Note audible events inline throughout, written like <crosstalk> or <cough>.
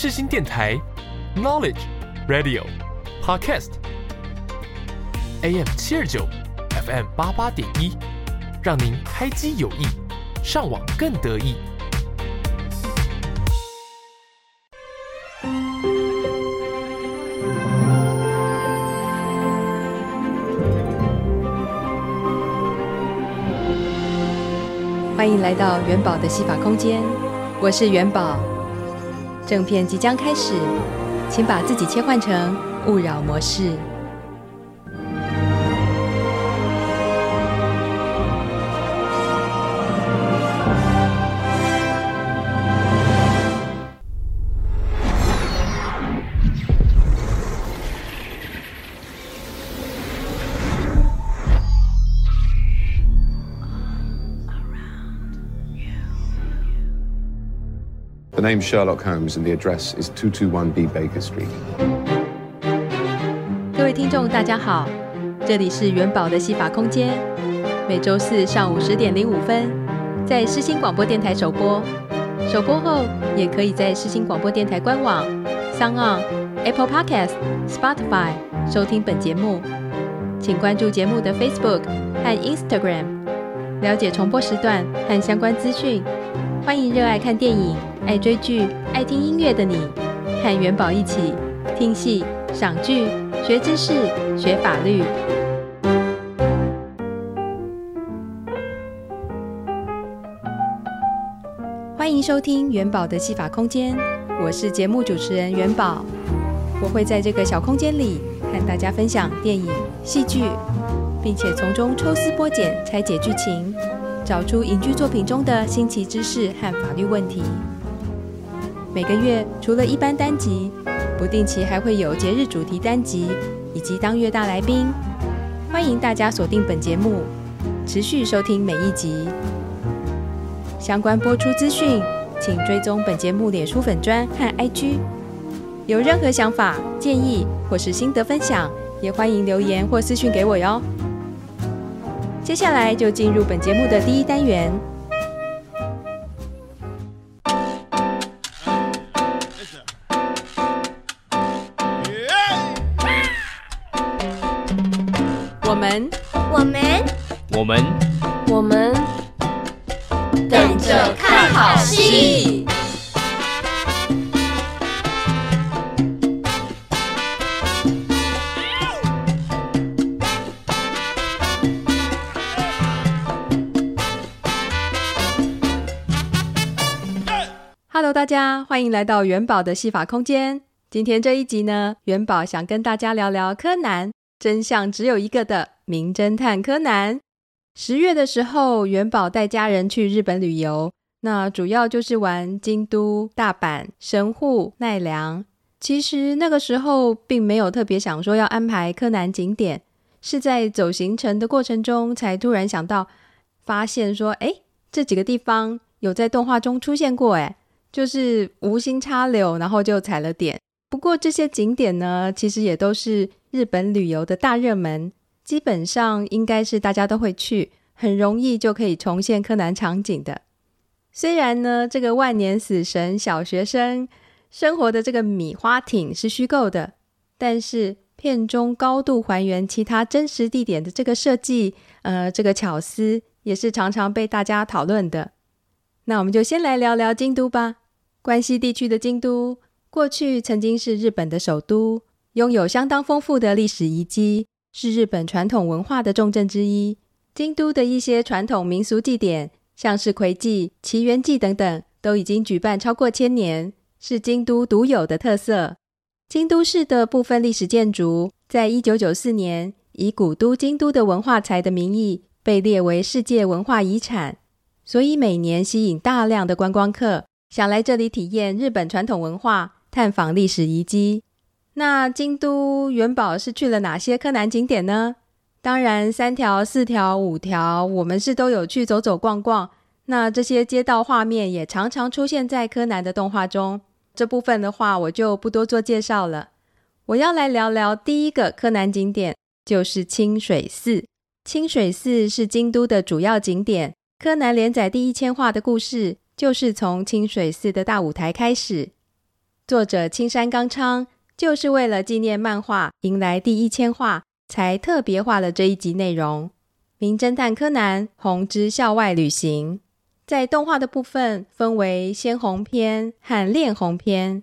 世新电台，Knowledge Radio Podcast，AM 七二九，FM 八八点一，让您开机有益，上网更得意。欢迎来到元宝的戏法空间，我是元宝。正片即将开始，请把自己切换成勿扰模式。The name Sherlock Holmes and the address is 221B Baker Street. 各位听众，大家好，这里是元宝的戏法空间，每周四上午十点零五分在世新广播电台首播，首播后也可以在世新广播电台官网、SoundOn、Apple Podcast、Spotify 收听本节目。请关注节目的 Facebook 和 Instagram，了解重播时段和相关资讯。欢迎热爱看电影。爱追剧、爱听音乐的你，和元宝一起听戏、赏剧、学知识、学法律。欢迎收听元宝的戏法空间，我是节目主持人元宝。我会在这个小空间里和大家分享电影、戏剧，并且从中抽丝剥茧、拆解剧情，找出影剧作品中的新奇知识和法律问题。每个月除了一般单集，不定期还会有节日主题单集以及当月大来宾。欢迎大家锁定本节目，持续收听每一集。相关播出资讯，请追踪本节目脸书粉专和 IG。有任何想法、建议或是心得分享，也欢迎留言或私讯给我哟。接下来就进入本节目的第一单元。我们，我们等着看好戏。Hello，大家欢迎来到元宝的戏法空间。今天这一集呢，元宝想跟大家聊聊柯南，真相只有一个的名侦探柯南。十月的时候，元宝带家人去日本旅游，那主要就是玩京都、大阪、神户、奈良。其实那个时候并没有特别想说要安排柯南景点，是在走行程的过程中才突然想到，发现说，哎，这几个地方有在动画中出现过，哎，就是无心插柳，然后就踩了点。不过这些景点呢，其实也都是日本旅游的大热门。基本上应该是大家都会去，很容易就可以重现柯南场景的。虽然呢，这个万年死神小学生生活的这个米花町是虚构的，但是片中高度还原其他真实地点的这个设计，呃，这个巧思也是常常被大家讨论的。那我们就先来聊聊京都吧。关西地区的京都，过去曾经是日本的首都，拥有相当丰富的历史遗迹。是日本传统文化的重镇之一。京都的一些传统民俗祭典，像是葵祭、祇园祭等等，都已经举办超过千年，是京都独有的特色。京都市的部分历史建筑，在一九九四年以古都京都的文化财的名义被列为世界文化遗产，所以每年吸引大量的观光客，想来这里体验日本传统文化，探访历史遗迹。那京都元宝是去了哪些柯南景点呢？当然，三条、四条、五条，我们是都有去走走逛逛。那这些街道画面也常常出现在柯南的动画中。这部分的话，我就不多做介绍了。我要来聊聊第一个柯南景点，就是清水寺。清水寺是京都的主要景点。柯南连载第一千话的故事，就是从清水寺的大舞台开始。作者青山刚昌就是为了纪念漫画迎来第一千话，才特别画了这一集内容。《名侦探柯南：红之校外旅行》在动画的部分分为鲜红篇和恋红篇，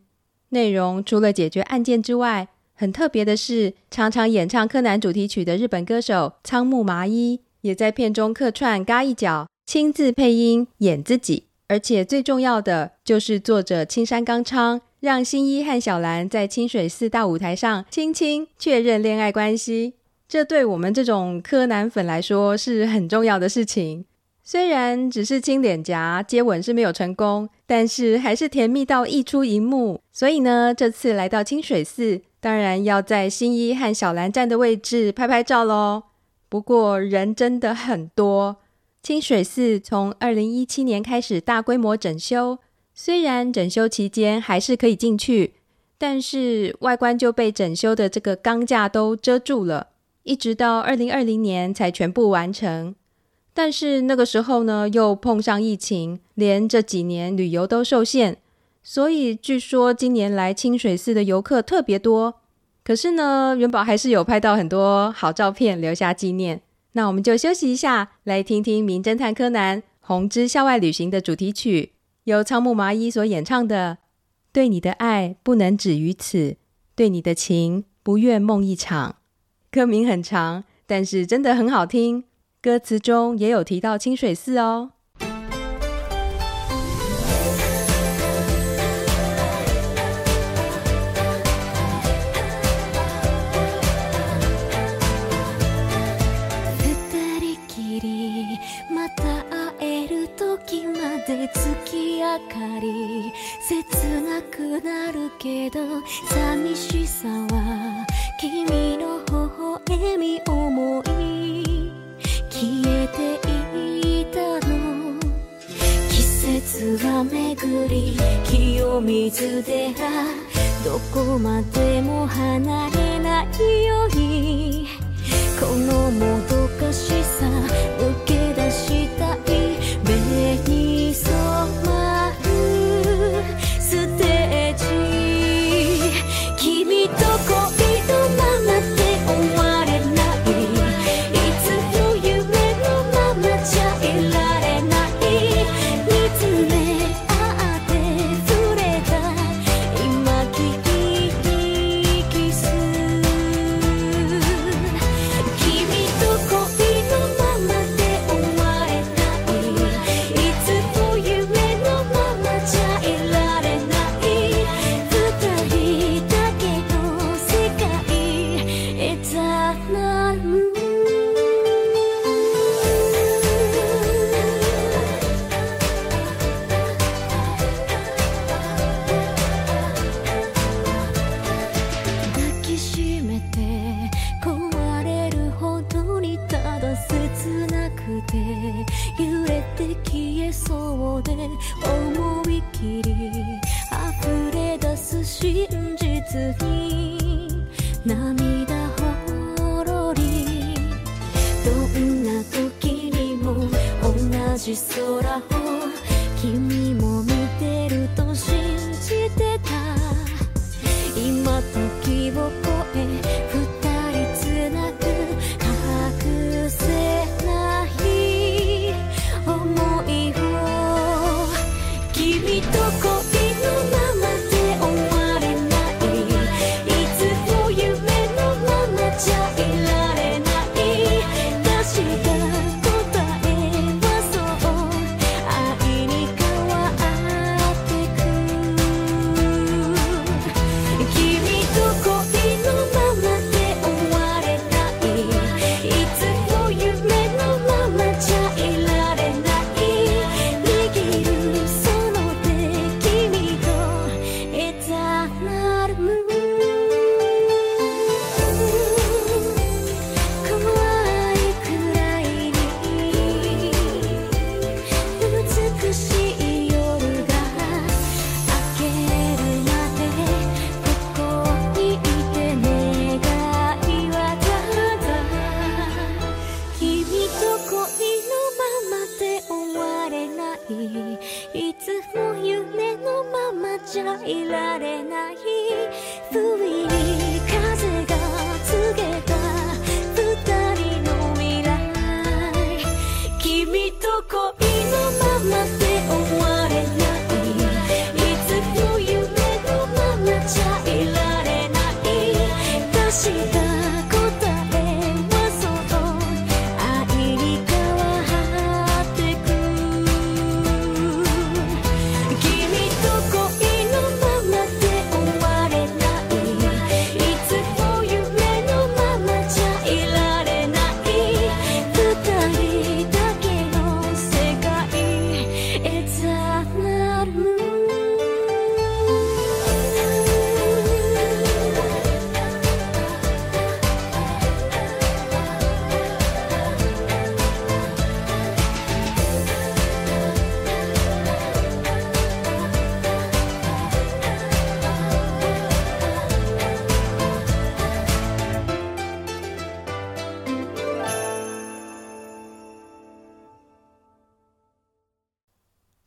内容除了解决案件之外，很特别的是，常常演唱柯南主题曲的日本歌手仓木麻衣也在片中客串嘎一脚，亲自配音演自己。而且最重要的就是作者青山刚昌让新一和小兰在清水寺大舞台上亲亲确认恋爱关系，这对我们这种柯南粉来说是很重要的事情。虽然只是亲脸颊接吻是没有成功，但是还是甜蜜到溢出荧幕。所以呢，这次来到清水寺，当然要在新一和小兰站的位置拍拍照喽。不过人真的很多。清水寺从二零一七年开始大规模整修，虽然整修期间还是可以进去，但是外观就被整修的这个钢架都遮住了，一直到二零二零年才全部完成。但是那个时候呢，又碰上疫情，连这几年旅游都受限，所以据说今年来清水寺的游客特别多。可是呢，元宝还是有拍到很多好照片，留下纪念。那我们就休息一下，来听听《名侦探柯南：红之校外旅行》的主题曲，由仓木麻衣所演唱的《对你的爱不能止于此，对你的情不愿梦一场》。歌名很长，但是真的很好听。歌词中也有提到清水寺哦。り切なくなるけど寂しさは君の微笑み思い消えていたの。季節は巡り清水寺どこまでも離れないようにこの。もどかしさ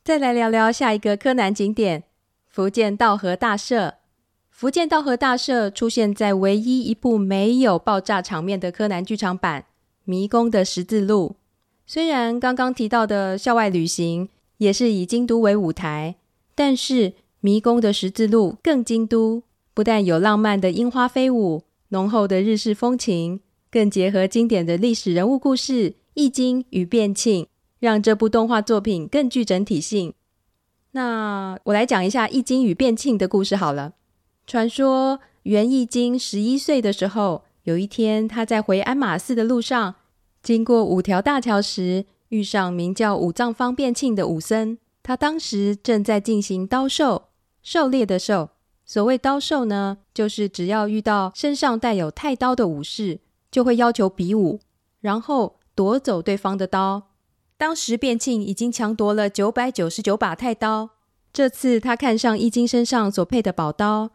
再来聊聊下一个柯南景点——福建道和大社。福建道和大社出现在唯一一部没有爆炸场面的柯南剧场版《迷宫的十字路》。虽然刚刚提到的校外旅行也是以京都为舞台，但是《迷宫的十字路》更京都，不但有浪漫的樱花飞舞、浓厚的日式风情，更结合经典的历史人物故事易经与变庆。让这部动画作品更具整体性。那我来讲一下易经与变庆的故事好了。传说元易经十一岁的时候，有一天他在回鞍马寺的路上，经过五条大桥时，遇上名叫武藏方变庆的武僧。他当时正在进行刀狩，狩猎的狩。所谓刀狩呢，就是只要遇到身上带有太刀的武士，就会要求比武，然后夺走对方的刀。当时变庆已经抢夺了九百九十九把太刀，这次他看上易经身上所配的宝刀，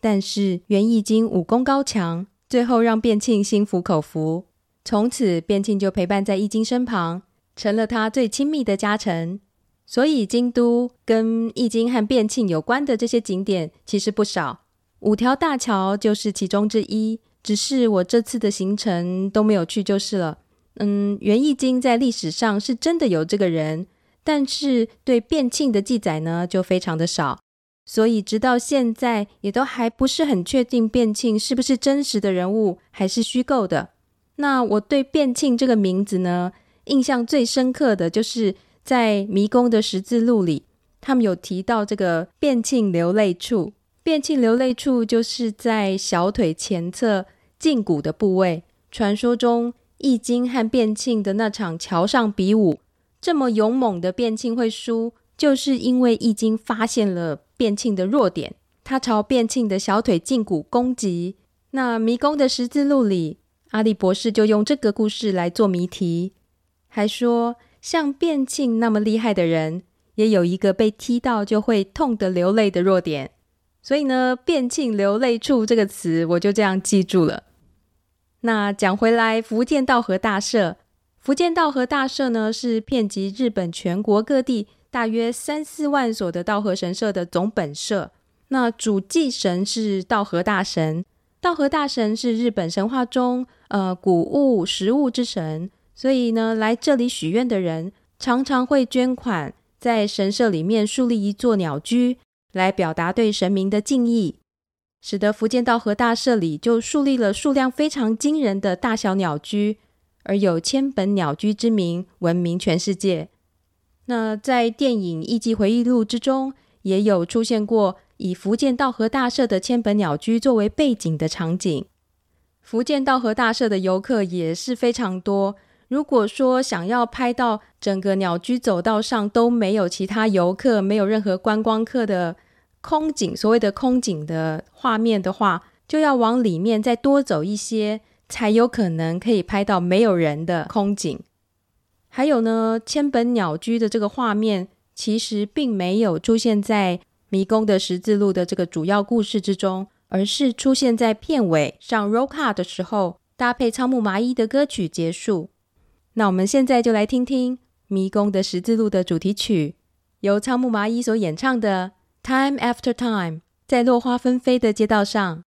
但是源易经武功高强，最后让变庆心服口服。从此，变庆就陪伴在易经身旁，成了他最亲密的家臣。所以，京都跟易经和变庆有关的这些景点其实不少，五条大桥就是其中之一。只是我这次的行程都没有去，就是了。嗯，袁义经在历史上是真的有这个人，但是对变庆的记载呢，就非常的少，所以直到现在也都还不是很确定变庆是不是真实的人物，还是虚构的。那我对变庆这个名字呢，印象最深刻的就是在《迷宫的十字路》里，他们有提到这个变庆流泪处。变庆流泪处就是在小腿前侧胫骨的部位，传说中。易经和变庆的那场桥上比武，这么勇猛的变庆会输，就是因为易经发现了变庆的弱点，他朝变庆的小腿胫骨攻击。那迷宫的十字路里，阿笠博士就用这个故事来做谜题，还说像变庆那么厉害的人，也有一个被踢到就会痛得流泪的弱点。所以呢，变庆流泪处这个词，我就这样记住了。那讲回来，福建道和大社，福建道和大社呢，是遍及日本全国各地大约三四万所的道和神社的总本社。那主祭神是道和大神，道和大神是日本神话中呃谷物食物之神，所以呢，来这里许愿的人常常会捐款，在神社里面树立一座鸟居，来表达对神明的敬意。使得福建道和大社里就树立了数量非常惊人的大小鸟居，而有千本鸟居之名闻名全世界。那在电影《艺伎回忆录》之中，也有出现过以福建道和大社的千本鸟居作为背景的场景。福建道和大社的游客也是非常多。如果说想要拍到整个鸟居走道上都没有其他游客，没有任何观光客的。空景，所谓的空景的画面的话，就要往里面再多走一些，才有可能可以拍到没有人的空景。还有呢，千本鸟居的这个画面，其实并没有出现在迷宫的十字路的这个主要故事之中，而是出现在片尾上 roll call 的时候，搭配仓木麻衣的歌曲结束。那我们现在就来听听迷宫的十字路的主题曲，由仓木麻衣所演唱的。Time after time，在落花纷飞的街道上。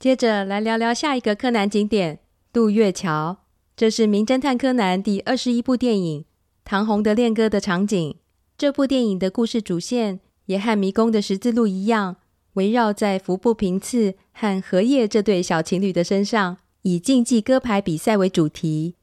接着来聊聊下一个柯南景点——渡月桥。这是《名侦探柯南》第二十一部电影《唐红的恋歌》的场景。这部电影的故事主线也和迷宫的十字路一样，围绕在服部平次和荷叶这对小情侣的身上，以竞技歌牌比赛为主题。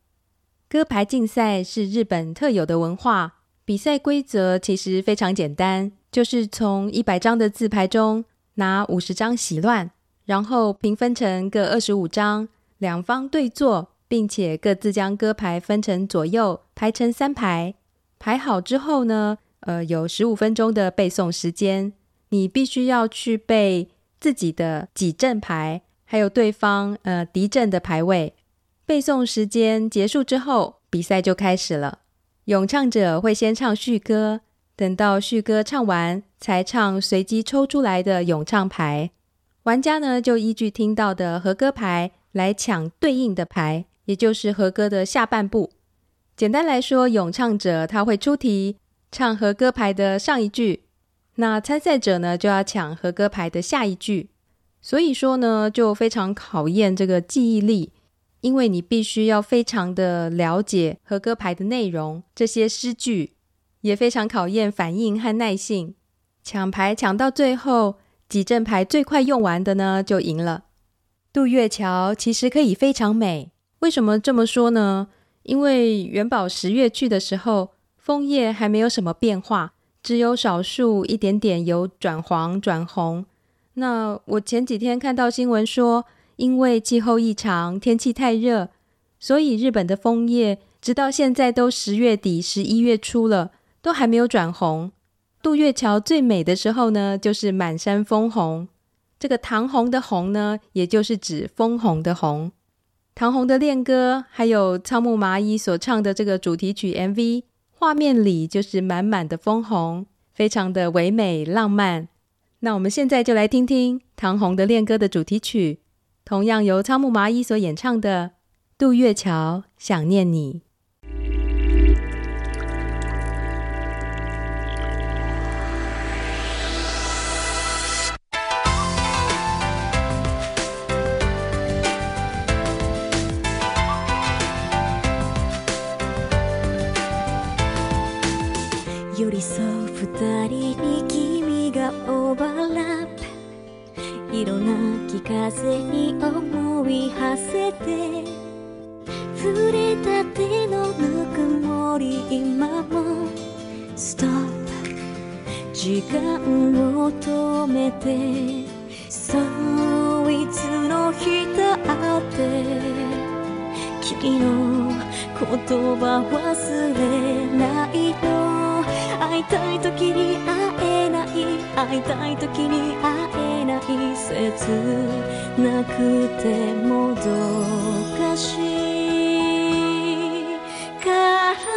歌牌竞赛是日本特有的文化，比赛规则其实非常简单，就是从一百张的字牌中拿五十张洗乱。然后平分成各二十五张，两方对坐，并且各自将歌牌分成左右，排成三排。排好之后呢，呃，有十五分钟的背诵时间，你必须要去背自己的己阵牌，还有对方呃敌阵的牌位。背诵时间结束之后，比赛就开始了。咏唱者会先唱序歌，等到序歌唱完，才唱随机抽出来的咏唱牌。玩家呢，就依据听到的和歌牌来抢对应的牌，也就是和歌的下半部。简单来说，咏唱者他会出题，唱和歌牌的上一句，那参赛者呢，就要抢和歌牌的下一句。所以说呢，就非常考验这个记忆力。因为你必须要非常的了解和歌牌的内容，这些诗句也非常考验反应和耐性。抢牌抢到最后，几阵牌最快用完的呢，就赢了。渡月桥其实可以非常美，为什么这么说呢？因为元宝十月去的时候，枫叶还没有什么变化，只有少数一点点由转黄转红。那我前几天看到新闻说，因为气候异常，天气太热，所以日本的枫叶直到现在都十月底、十一月初了，都还没有转红。渡月桥最美的时候呢，就是满山枫红。这个唐红的红呢，也就是指枫红的红。唐红的恋歌，还有仓木麻衣所唱的这个主题曲 MV，画面里就是满满的枫红，非常的唯美浪漫。那我们现在就来听听唐红的恋歌的主题曲。同样由仓木麻衣所演唱的《渡月桥》，想念你。寄り添う二人に君がオーバーラップ。色なき風に思い馳せて。触れた手のぬくもり今も。ストップ時間を止めて。そういつの日だって。君の言葉忘れないの。会いたい時に会えない会いたい時に会えない切なくてもどかしい。から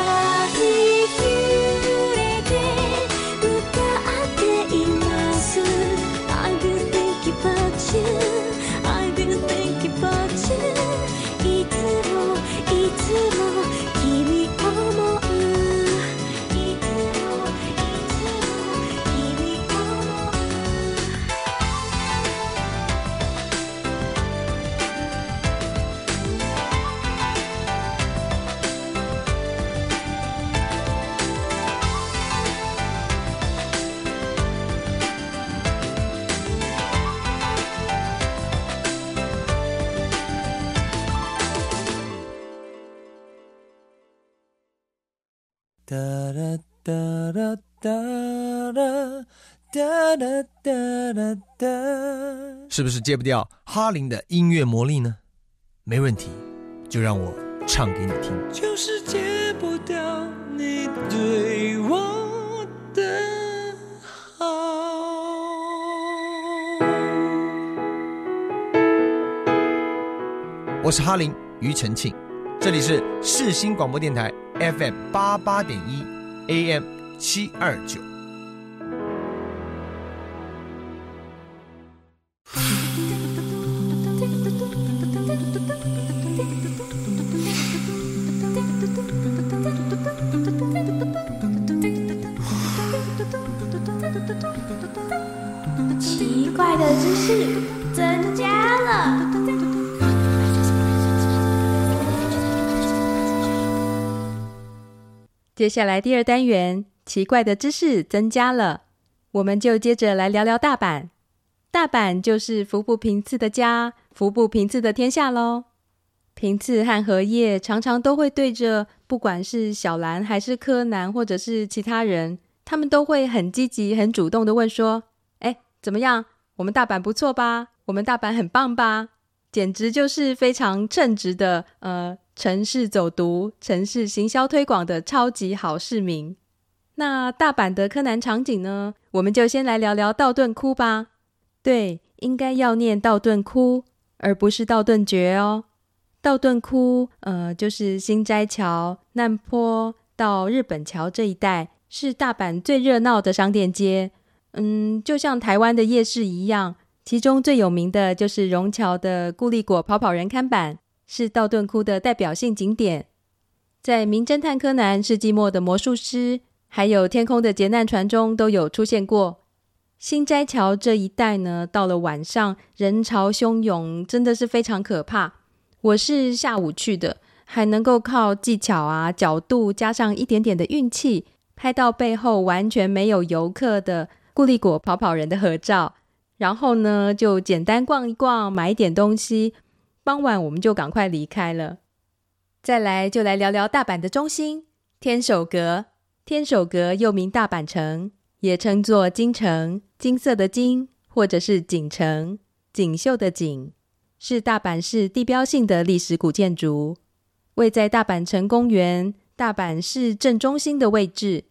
哒哒哒哒哒，是不是戒不掉哈林的音乐魔力呢？没问题，就让我唱给你听。就是戒不掉你对我的好。我是哈林庾澄庆，这里是世新广播电台 FM 八八点一 AM 七二九。奇怪的知识增加了接下来第二单元，奇怪的知识增加了，我们就接着来聊聊大阪。大阪就是服部平次的家，服部平次的天下喽。平次和荷叶常常都会对着，不管是小兰还是柯南，或者是其他人，他们都会很积极、很主动的问说：“哎，怎么样？我们大阪不错吧？我们大阪很棒吧？简直就是非常称职的，呃。”城市走读、城市行销推广的超级好市民。那大阪的柯南场景呢？我们就先来聊聊道顿窟吧。对，应该要念道顿窟，而不是道顿堀哦。道顿窟，呃，就是心斋桥、难波到日本桥这一带，是大阪最热闹的商店街。嗯，就像台湾的夜市一样，其中最有名的就是虹桥的固力果跑跑人看板。是道顿窟的代表性景点，在《名侦探柯南：世纪末的魔术师》还有《天空的劫难船》中都有出现过。心斋桥这一带呢，到了晚上人潮汹涌，真的是非常可怕。我是下午去的，还能够靠技巧啊、角度加上一点点的运气，拍到背后完全没有游客的固力果跑跑人的合照。然后呢，就简单逛一逛，买一点东西。傍晚我们就赶快离开了。再来就来聊聊大阪的中心天守阁。天守阁又名大阪城，也称作金城，金色的金，或者是锦城，锦绣的锦，是大阪市地标性的历史古建筑，位在大阪城公园大阪市正中心的位置。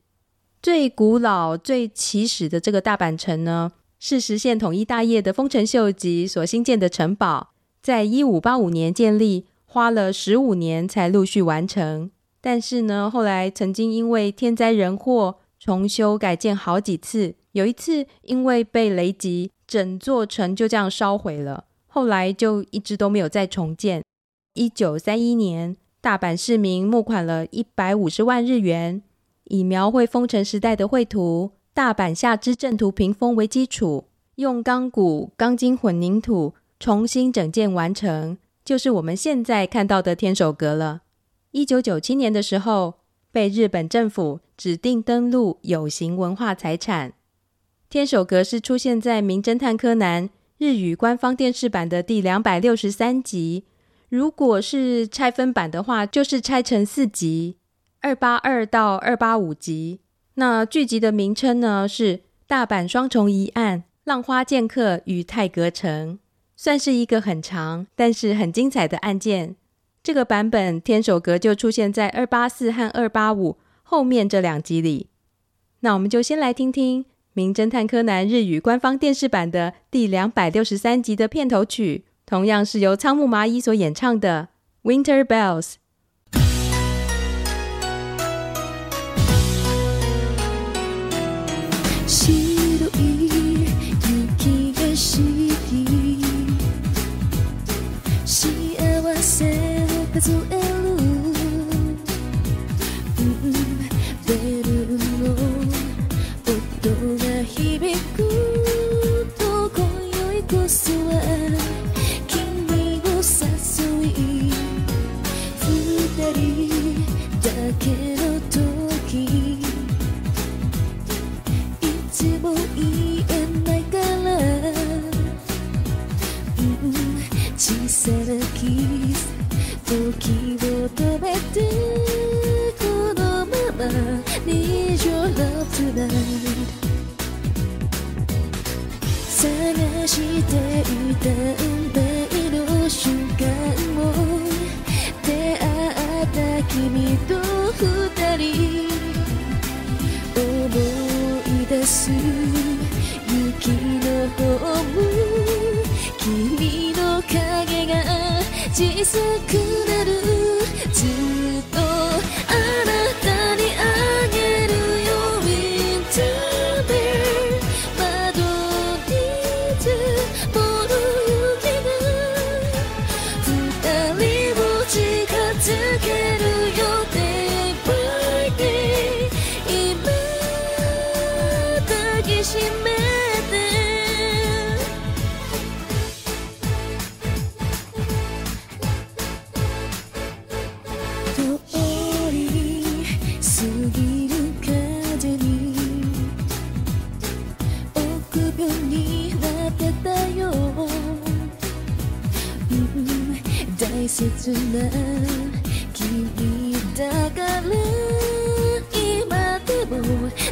最古老、最起始的这个大阪城呢，是实现统一大业的丰臣秀吉所兴建的城堡。在一五八五年建立，花了十五年才陆续完成。但是呢，后来曾经因为天灾人祸，重修改建好几次。有一次因为被雷击，整座城就这样烧毁了。后来就一直都没有再重建。一九三一年，大阪市民募款了一百五十万日元，以描绘丰臣时代的绘图《大阪下之阵图屏风》为基础，用钢骨、钢筋混凝土。重新整建完成，就是我们现在看到的天守阁了。一九九七年的时候，被日本政府指定登录有形文化财产。天守阁是出现在《名侦探柯南》日语官方电视版的第两百六十三集。如果是拆分版的话，就是拆成四集，二八二到二八五集。那剧集的名称呢是《大阪双重疑案：浪花剑客与太阁城》。算是一个很长，但是很精彩的案件。这个版本天守阁就出现在二八四和二八五后面这两集里。那我们就先来听听名侦探柯南日语官方电视版的第两百六十三集的片头曲同样是由仓木麻衣所演唱的 winter bells していた运命の瞬間も出会った君と二人思い出す雪のホーム君の影が小さく大切な君だから今でも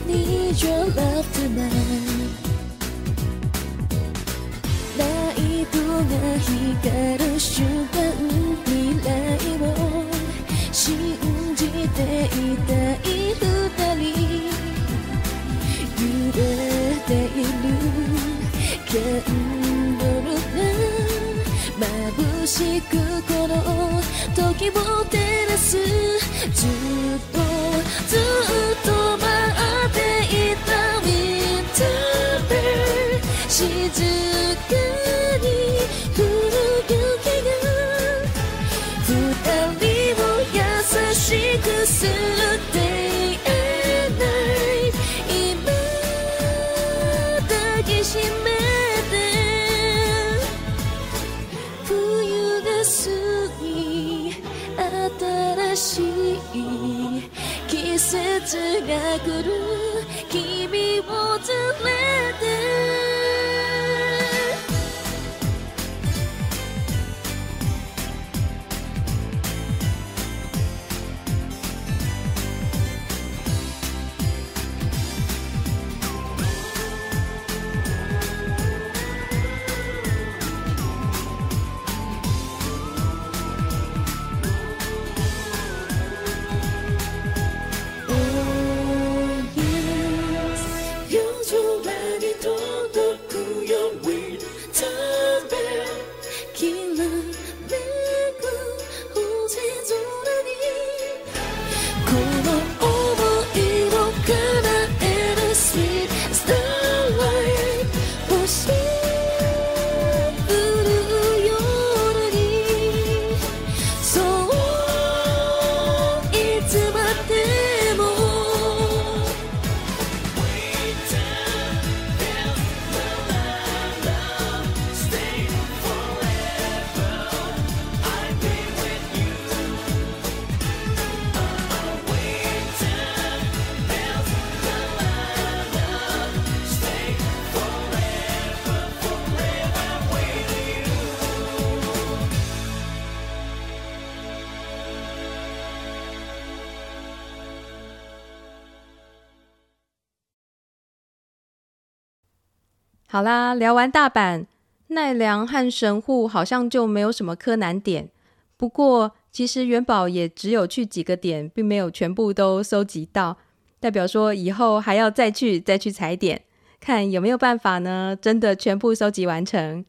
Need your love tonight ライトが光る瞬间しくこの时を照らすずっとずっと待っていた Winter Bear 静かに降る雪が二人を优しくする节が来る好啦，聊完大阪、奈良和神户，好像就没有什么柯南点。不过，其实元宝也只有去几个点，并没有全部都收集到。代表说，以后还要再去、再去踩点，看有没有办法呢？真的全部收集完成。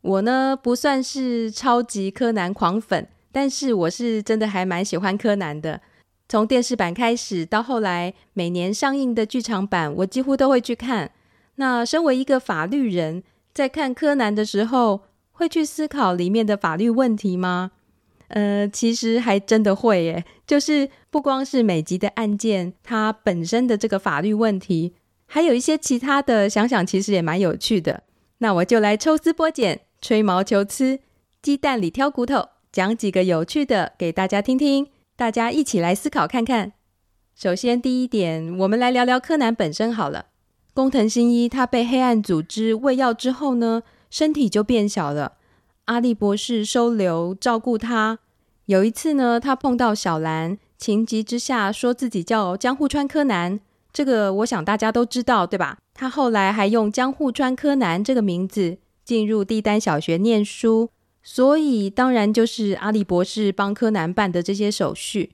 我呢，不算是超级柯南狂粉，但是我是真的还蛮喜欢柯南的。从电视版开始，到后来每年上映的剧场版，我几乎都会去看。那身为一个法律人，在看柯南的时候，会去思考里面的法律问题吗？呃，其实还真的会耶。就是不光是每集的案件，它本身的这个法律问题，还有一些其他的，想想其实也蛮有趣的。那我就来抽丝剥茧，吹毛求疵，鸡蛋里挑骨头，讲几个有趣的给大家听听，大家一起来思考看看。首先，第一点，我们来聊聊柯南本身好了。工藤新一他被黑暗组织喂药之后呢，身体就变小了。阿笠博士收留照顾他。有一次呢，他碰到小兰，情急之下说自己叫江户川柯南，这个我想大家都知道，对吧？他后来还用江户川柯南这个名字进入帝丹小学念书，所以当然就是阿笠博士帮柯南办的这些手续。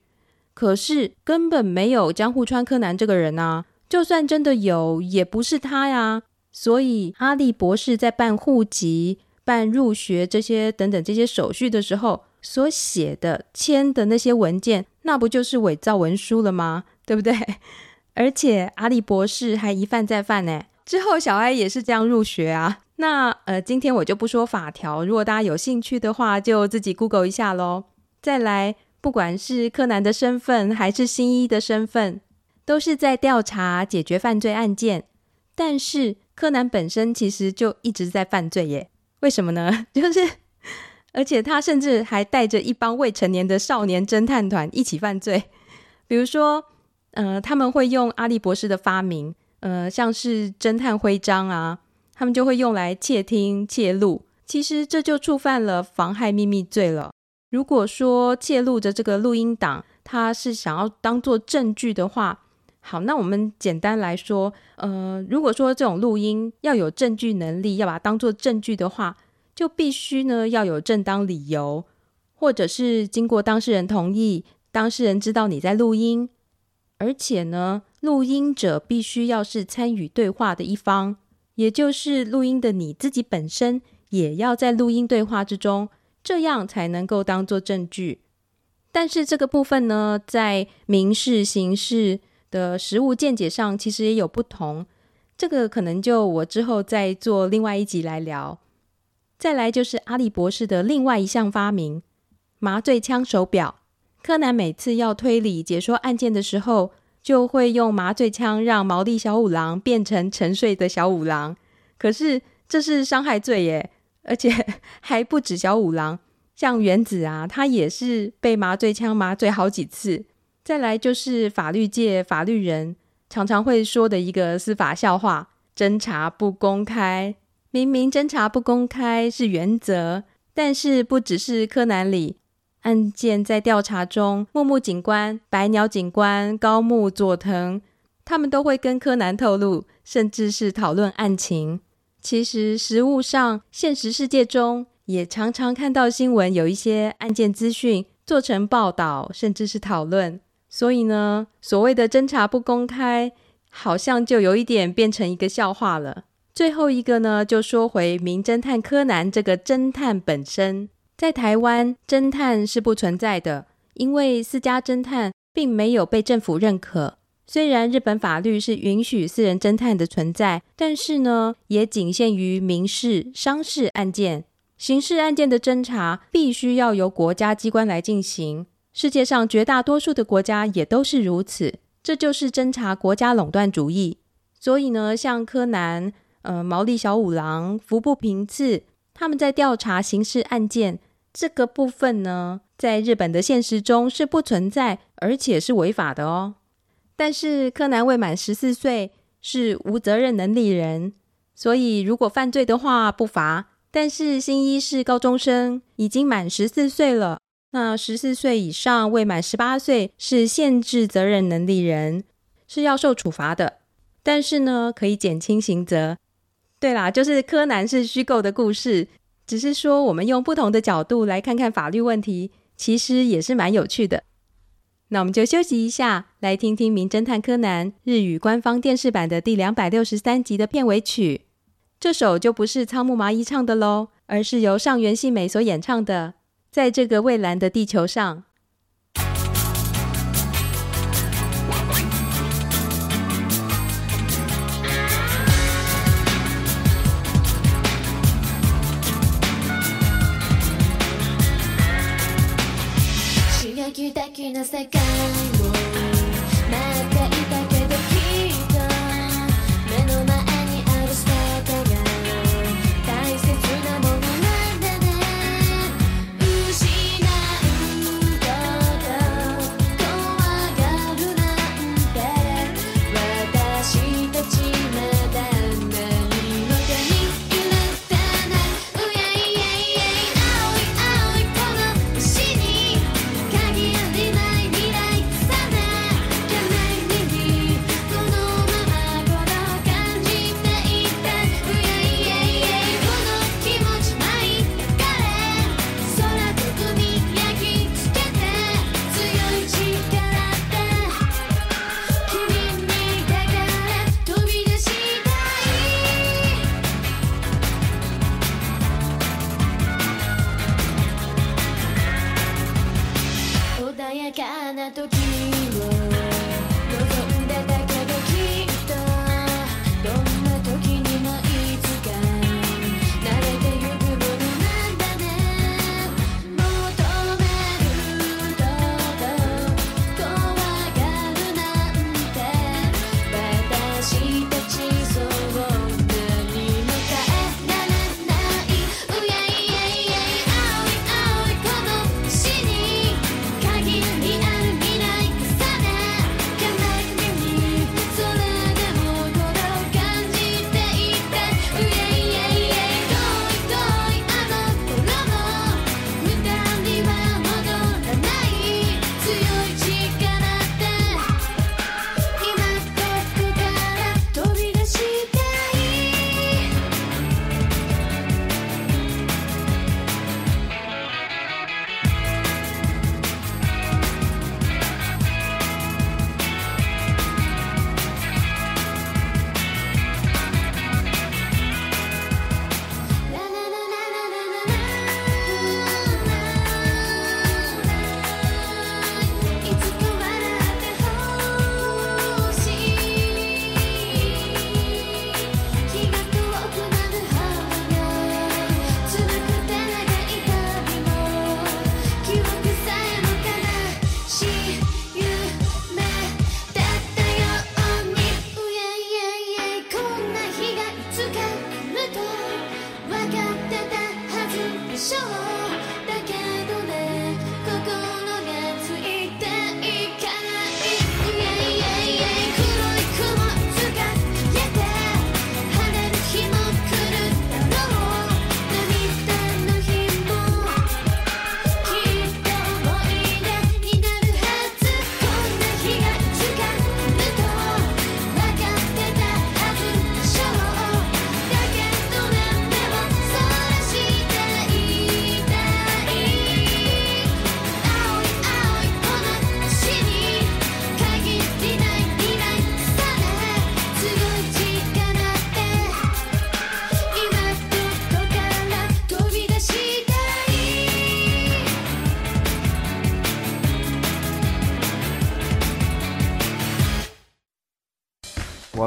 可是根本没有江户川柯南这个人啊，就算真的有，也不是他呀。所以阿笠博士在办户籍、办入学这些等等这些手续的时候，所写的签的那些文件，那不就是伪造文书了吗？<laughs> 对不对？而且阿笠博士还一犯再犯呢。之后小哀也是这样入学啊。那呃，今天我就不说法条，如果大家有兴趣的话，就自己 Google 一下喽。再来。不管是柯南的身份，还是新一的身份，都是在调查解决犯罪案件。但是柯南本身其实就一直在犯罪耶？为什么呢？<laughs> 就是而且他甚至还带着一帮未成年的少年侦探团一起犯罪。比如说，呃，他们会用阿笠博士的发明，呃，像是侦探徽章啊，他们就会用来窃听、窃录。其实这就触犯了妨害秘密罪了。如果说窃录的这个录音档，他是想要当做证据的话，好，那我们简单来说，呃，如果说这种录音要有证据能力，要把它当做证据的话，就必须呢要有正当理由，或者是经过当事人同意，当事人知道你在录音，而且呢，录音者必须要是参与对话的一方，也就是录音的你自己本身也要在录音对话之中。这样才能够当做证据，但是这个部分呢，在民事、刑事的实务见解上，其实也有不同。这个可能就我之后再做另外一集来聊。再来就是阿笠博士的另外一项发明——麻醉枪手表。柯南每次要推理解说案件的时候，就会用麻醉枪让毛利小五郎变成沉睡的小五郎。可是这是伤害罪耶。而且 <laughs> 还不止小五郎，像原子啊，他也是被麻醉枪麻醉好几次。再来就是法律界法律人常常会说的一个司法笑话：侦查不公开。明明侦查不公开是原则，但是不只是柯南里案件在调查中，木木警官、白鸟警官、高木佐藤，他们都会跟柯南透露，甚至是讨论案情。其实，实务上，现实世界中也常常看到新闻，有一些案件资讯做成报道，甚至是讨论。所以呢，所谓的侦查不公开，好像就有一点变成一个笑话了。最后一个呢，就说回名侦探柯南这个侦探本身，在台湾，侦探是不存在的，因为私家侦探并没有被政府认可。虽然日本法律是允许私人侦探的存在，但是呢，也仅限于民事、商事案件。刑事案件的侦查必须要由国家机关来进行。世界上绝大多数的国家也都是如此，这就是侦查国家垄断主义。所以呢，像柯南、呃毛利小五郎、服部平次，他们在调查刑事案件这个部分呢，在日本的现实中是不存在，而且是违法的哦。但是柯南未满十四岁，是无责任能力人，所以如果犯罪的话不罚。但是新一是高中生，已经满十四岁了。那十四岁以上未满十八岁是限制责任能力人，是要受处罚的。但是呢，可以减轻刑责。对啦，就是柯南是虚构的故事，只是说我们用不同的角度来看看法律问题，其实也是蛮有趣的。那我们就休息一下，来听听《名侦探柯南》日语官方电视版的第两百六十三集的片尾曲。这首就不是仓木麻衣唱的喽，而是由上原信美所演唱的《在这个蔚蓝的地球上。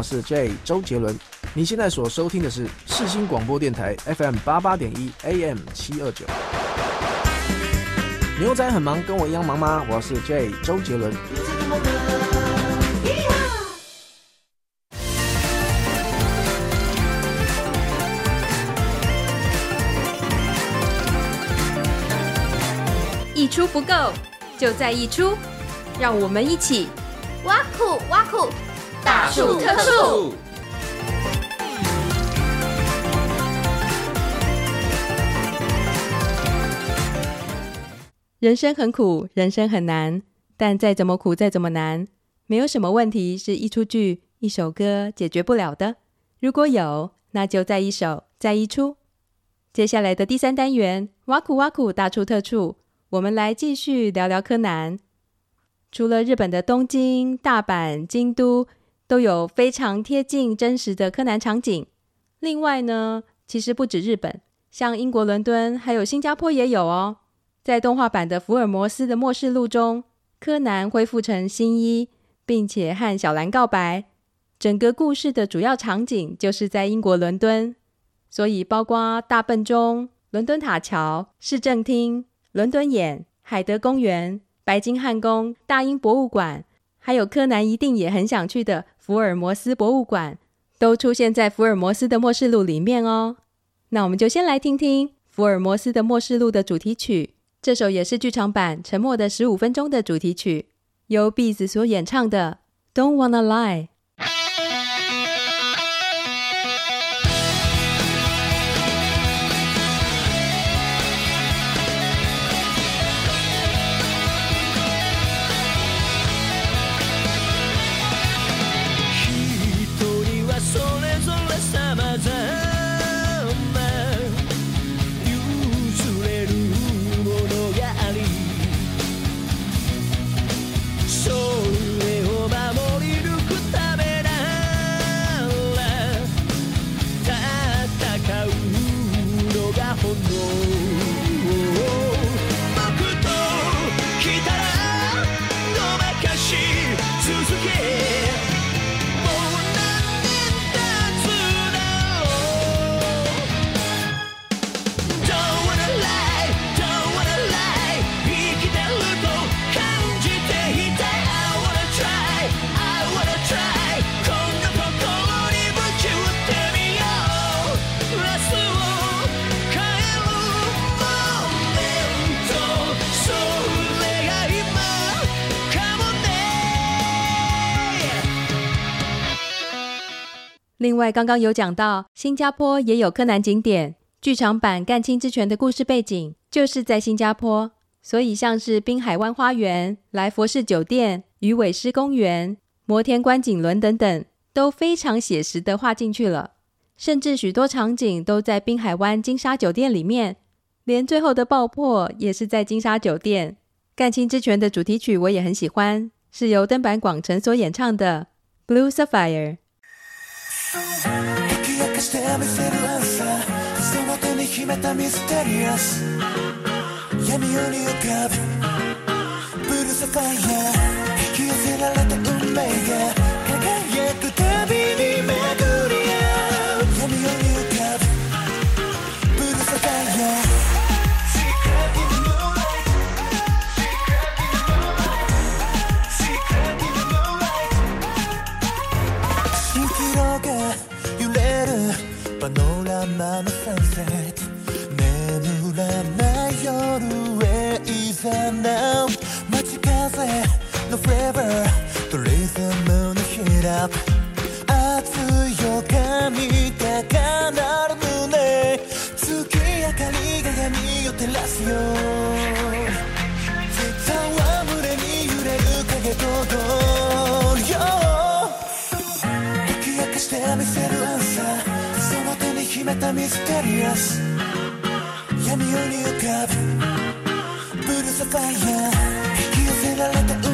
是 J 周杰伦。你现在所收听的是世新广播电台 FM 八八点一 AM 七二九。牛仔很忙，跟我一样忙吗？我是 J 周杰伦。一出不够，就在一出，让我们一起挖苦挖苦，大树特树。人生很苦，人生很难，但再怎么苦，再怎么难，没有什么问题是一出剧、一首歌解决不了的。如果有，那就再一首，再一出。接下来的第三单元，挖苦挖苦，大处特处，我们来继续聊聊柯南。除了日本的东京、大阪、京都都有非常贴近真实的柯南场景，另外呢，其实不止日本，像英国伦敦还有新加坡也有哦。在动画版的《福尔摩斯的末世录》中，柯南恢复成新一，并且和小兰告白。整个故事的主要场景就是在英国伦敦，所以包括大笨钟、伦敦塔桥、市政厅、伦敦眼、海德公园、白金汉宫、大英博物馆，还有柯南一定也很想去的福尔摩斯博物馆，都出现在《福尔摩斯的末世录》里面哦。那我们就先来听听《福尔摩斯的末世录》的主题曲。这首也是剧场版《沉默的十五分钟》的主题曲，由 b e e s 所演唱的《Don't Wanna Lie》。另外，刚刚有讲到新加坡也有柯南景点，剧场版《干青之泉》的故事背景就是在新加坡，所以像是滨海湾花园、来佛士酒店、鱼尾狮公园、摩天观景轮等等，都非常写实的画进去了。甚至许多场景都在滨海湾金沙酒店里面，连最后的爆破也是在金沙酒店。《干青之泉》的主题曲我也很喜欢，是由登坂广城所演唱的《Blue Sapphire》。き明かしてみせるアンサー。その手に秘めたミステリアス。闇夜に浮かぶ。ブルーサファイアまたミステリアス。闇夜に浮かぶ。ブルーサファイア。引き寄せられた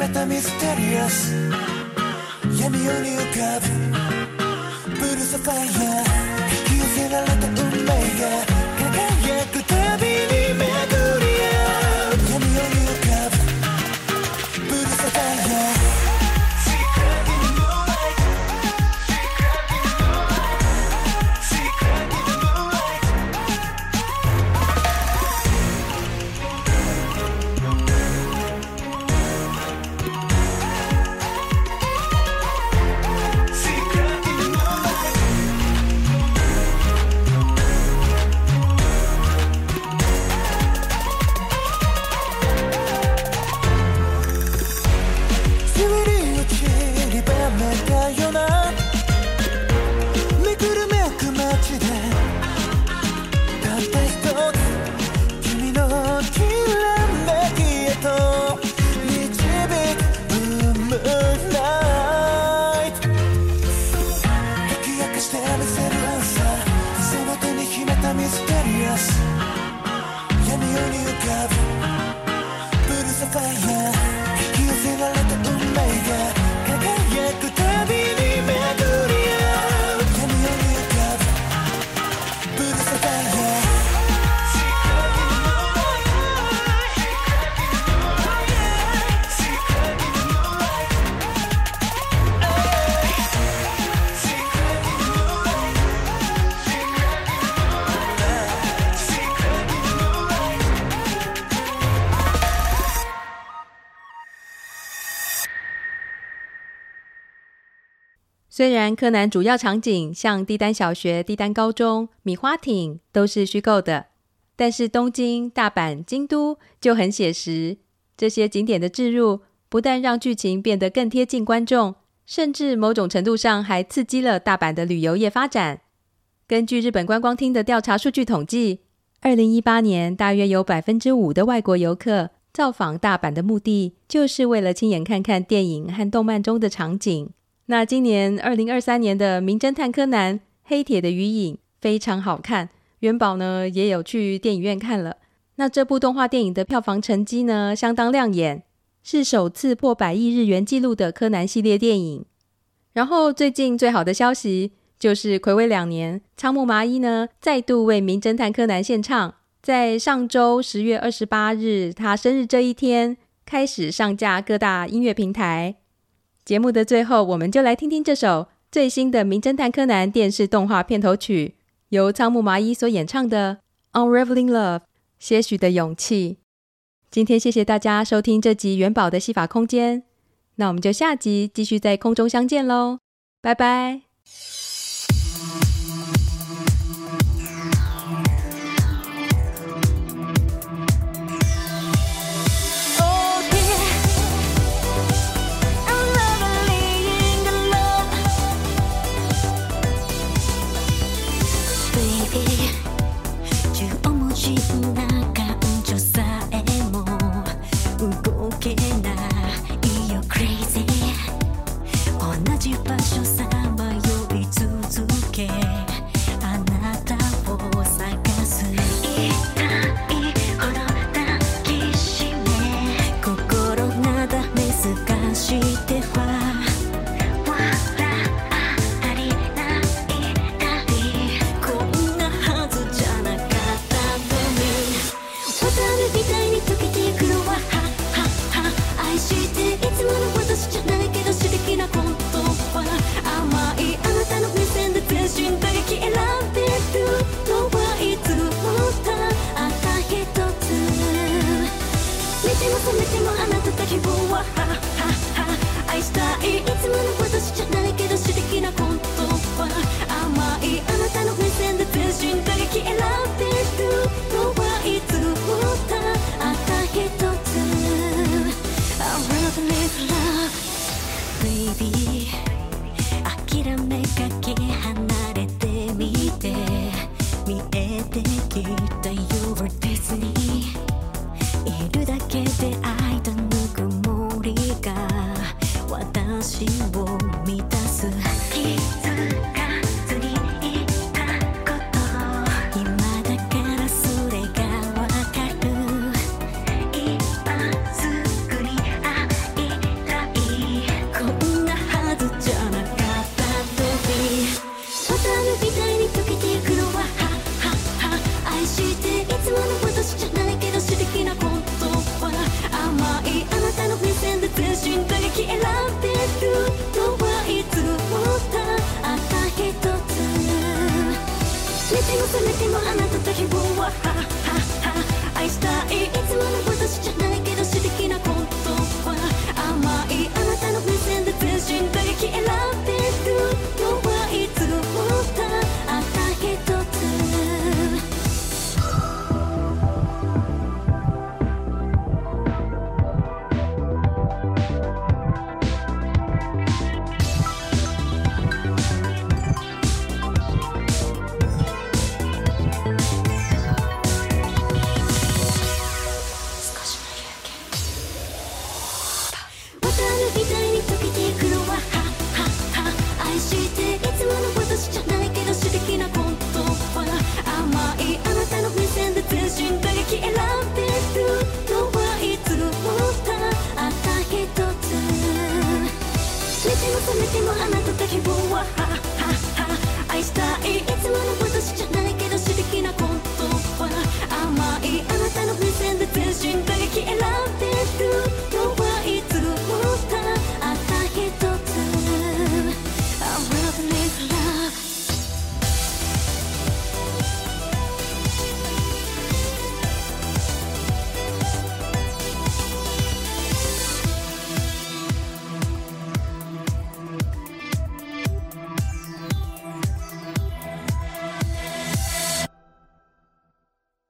めたミステリアス。闇夜に浮かぶ。ブルーサファイア。引き寄せられた運命が。虽然柯南主要场景像帝丹小学、帝丹高中、米花町都是虚构的，但是东京、大阪、京都就很写实。这些景点的置入，不但让剧情变得更贴近观众，甚至某种程度上还刺激了大阪的旅游业发展。根据日本观光厅的调查数据统计，二零一八年大约有百分之五的外国游客造访大阪的目的，就是为了亲眼看看电影和动漫中的场景。那今年二零二三年的《名侦探柯南：黑铁的鱼影》非常好看，元宝呢也有去电影院看了。那这部动画电影的票房成绩呢相当亮眼，是首次破百亿日元纪录的柯南系列电影。然后最近最好的消息就是暌违两年，仓木麻衣呢再度为《名侦探柯南》献唱，在上周十月二十八日他生日这一天开始上架各大音乐平台。节目的最后，我们就来听听这首最新的《名侦探柯南》电视动画片头曲，由仓木麻衣所演唱的《Unraveling Love》，些许的勇气。今天谢谢大家收听这集元宝的戏法空间。那我们就下集继续在空中相见喽，拜拜。つもの